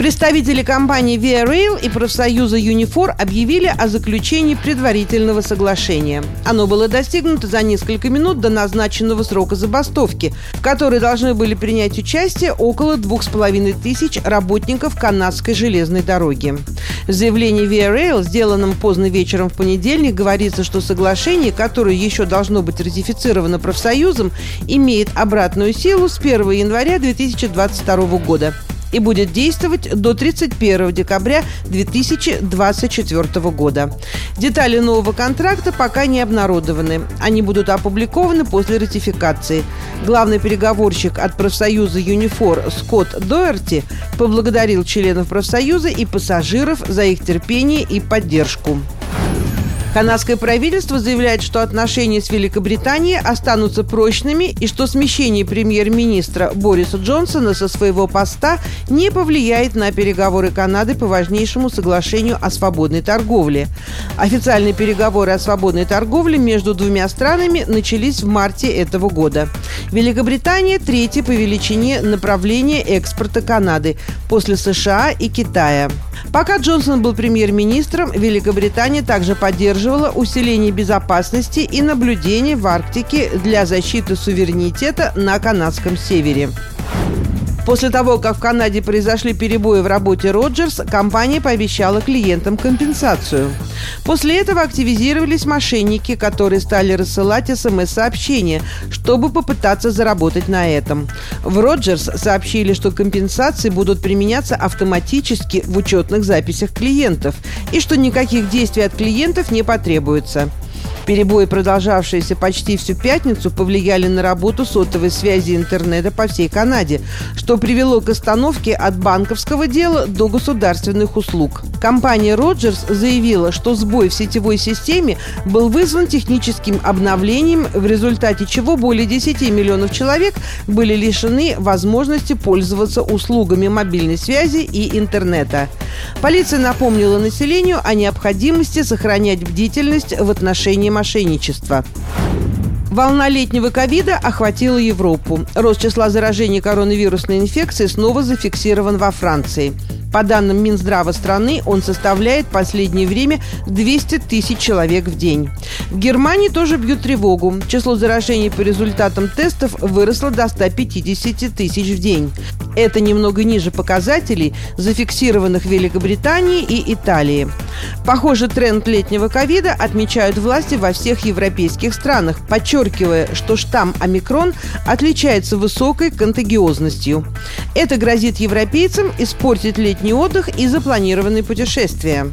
Представители компании Via Rail и профсоюза Unifor объявили о заключении предварительного соглашения. Оно было достигнуто за несколько минут до назначенного срока забастовки, в которой должны были принять участие около двух с половиной тысяч работников канадской железной дороги. В заявлении Via Rail, сделанном поздно вечером в понедельник, говорится, что соглашение, которое еще должно быть ратифицировано профсоюзом, имеет обратную силу с 1 января 2022 года и будет действовать до 31 декабря 2024 года. Детали нового контракта пока не обнародованы. Они будут опубликованы после ратификации. Главный переговорщик от профсоюза «Юнифор» Скотт Доерти поблагодарил членов профсоюза и пассажиров за их терпение и поддержку. Канадское правительство заявляет, что отношения с Великобританией останутся прочными и что смещение премьер-министра Бориса Джонсона со своего поста не повлияет на переговоры Канады по важнейшему соглашению о свободной торговле. Официальные переговоры о свободной торговле между двумя странами начались в марте этого года. Великобритания – третье по величине направление экспорта Канады после США и Китая. Пока Джонсон был премьер-министром, Великобритания также поддерживала усиление безопасности и наблюдения в Арктике для защиты суверенитета на канадском севере. После того, как в Канаде произошли перебои в работе Роджерс, компания пообещала клиентам компенсацию. После этого активизировались мошенники, которые стали рассылать СМС-сообщения, чтобы попытаться заработать на этом. В Роджерс сообщили, что компенсации будут применяться автоматически в учетных записях клиентов и что никаких действий от клиентов не потребуется. Перебои, продолжавшиеся почти всю пятницу, повлияли на работу сотовой связи интернета по всей Канаде, что привело к остановке от банковского дела до государственных услуг. Компания Rogers заявила, что сбой в сетевой системе был вызван техническим обновлением, в результате чего более 10 миллионов человек были лишены возможности пользоваться услугами мобильной связи и интернета. Полиция напомнила населению о необходимости сохранять бдительность в отношении мошенничества. Волна летнего ковида охватила Европу. Рост числа заражений коронавирусной инфекцией снова зафиксирован во Франции. По данным Минздрава страны, он составляет в последнее время 200 тысяч человек в день. В Германии тоже бьют тревогу. Число заражений по результатам тестов выросло до 150 тысяч в день. Это немного ниже показателей, зафиксированных в Великобритании и Италии. Похоже, тренд летнего ковида отмечают власти во всех европейских странах, подчеркивая, что штамм омикрон отличается высокой контагиозностью. Это грозит европейцам испортить летний отдых и запланированные путешествия.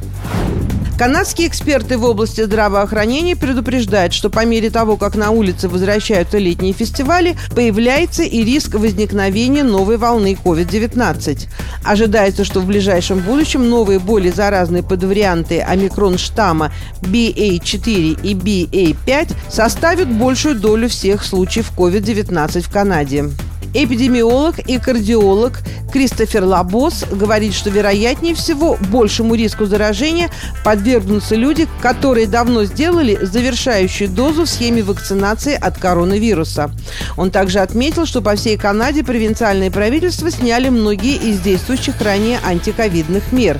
Канадские эксперты в области здравоохранения предупреждают, что по мере того, как на улице возвращаются летние фестивали, появляется и риск возникновения новой волны COVID-19. Ожидается, что в ближайшем будущем новые более заразные подварианты омикрон-штамма BA4 и BA5 составят большую долю всех случаев COVID-19 в Канаде. Эпидемиолог и кардиолог Кристофер Лабос говорит, что вероятнее всего большему риску заражения подвергнутся люди, которые давно сделали завершающую дозу в схеме вакцинации от коронавируса. Он также отметил, что по всей Канаде провинциальные правительства сняли многие из действующих ранее антиковидных мер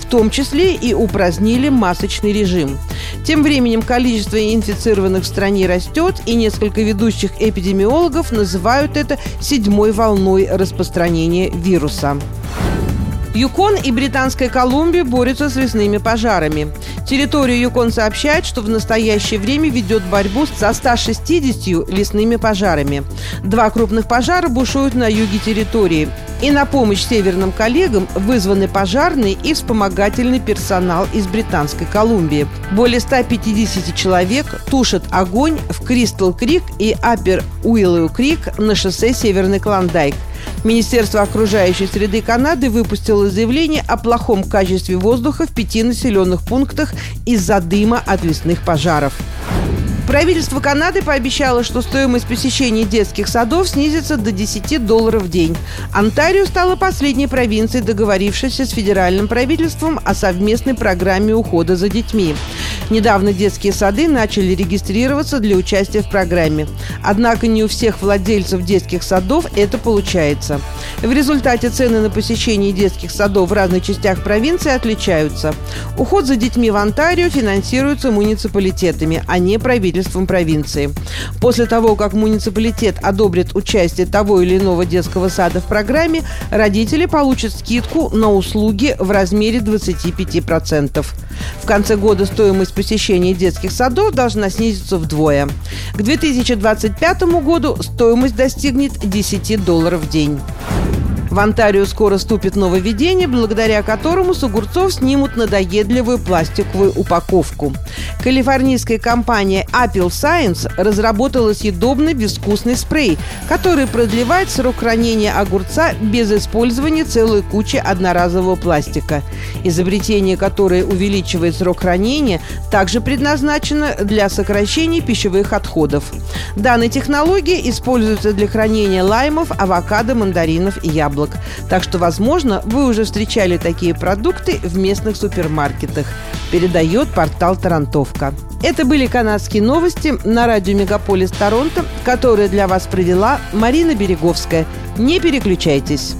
в том числе и упразднили масочный режим. Тем временем количество инфицированных в стране растет, и несколько ведущих эпидемиологов называют это седьмой волной распространения вируса. Юкон и Британская Колумбия борются с лесными пожарами. Территория Юкон сообщает, что в настоящее время ведет борьбу со 160 лесными пожарами. Два крупных пожара бушуют на юге территории. И на помощь северным коллегам вызваны пожарные и вспомогательный персонал из Британской Колумбии. Более 150 человек тушат огонь в Кристал Крик и Апер Уиллоу Крик на шоссе Северный Клондайк. Министерство окружающей среды Канады выпустило заявление о плохом качестве воздуха в пяти населенных пунктах из-за дыма от лесных пожаров. Правительство Канады пообещало, что стоимость посещения детских садов снизится до 10 долларов в день. Онтарио стала последней провинцией, договорившейся с федеральным правительством о совместной программе ухода за детьми. Недавно детские сады начали регистрироваться для участия в программе. Однако не у всех владельцев детских садов это получается. В результате цены на посещение детских садов в разных частях провинции отличаются. Уход за детьми в Онтарио финансируется муниципалитетами, а не правительством провинции. После того, как муниципалитет одобрит участие того или иного детского сада в программе, родители получат скидку на услуги в размере 25%. В конце года стоимость посещения детских садов должна снизиться вдвое. К 2025 году стоимость достигнет 10 долларов в день. В Онтарио скоро вступит нововведение, благодаря которому с огурцов снимут надоедливую пластиковую упаковку. Калифорнийская компания Apple Science разработала съедобный безвкусный спрей, который продлевает срок хранения огурца без использования целой кучи одноразового пластика. Изобретение, которое увеличивает срок хранения, также предназначено для сокращения пищевых отходов. Данная технология используется для хранения лаймов, авокадо, мандаринов и яблок яблок. Так что, возможно, вы уже встречали такие продукты в местных супермаркетах. Передает портал Тарантовка. Это были канадские новости на радио Мегаполис Торонто, которые для вас провела Марина Береговская. Не переключайтесь.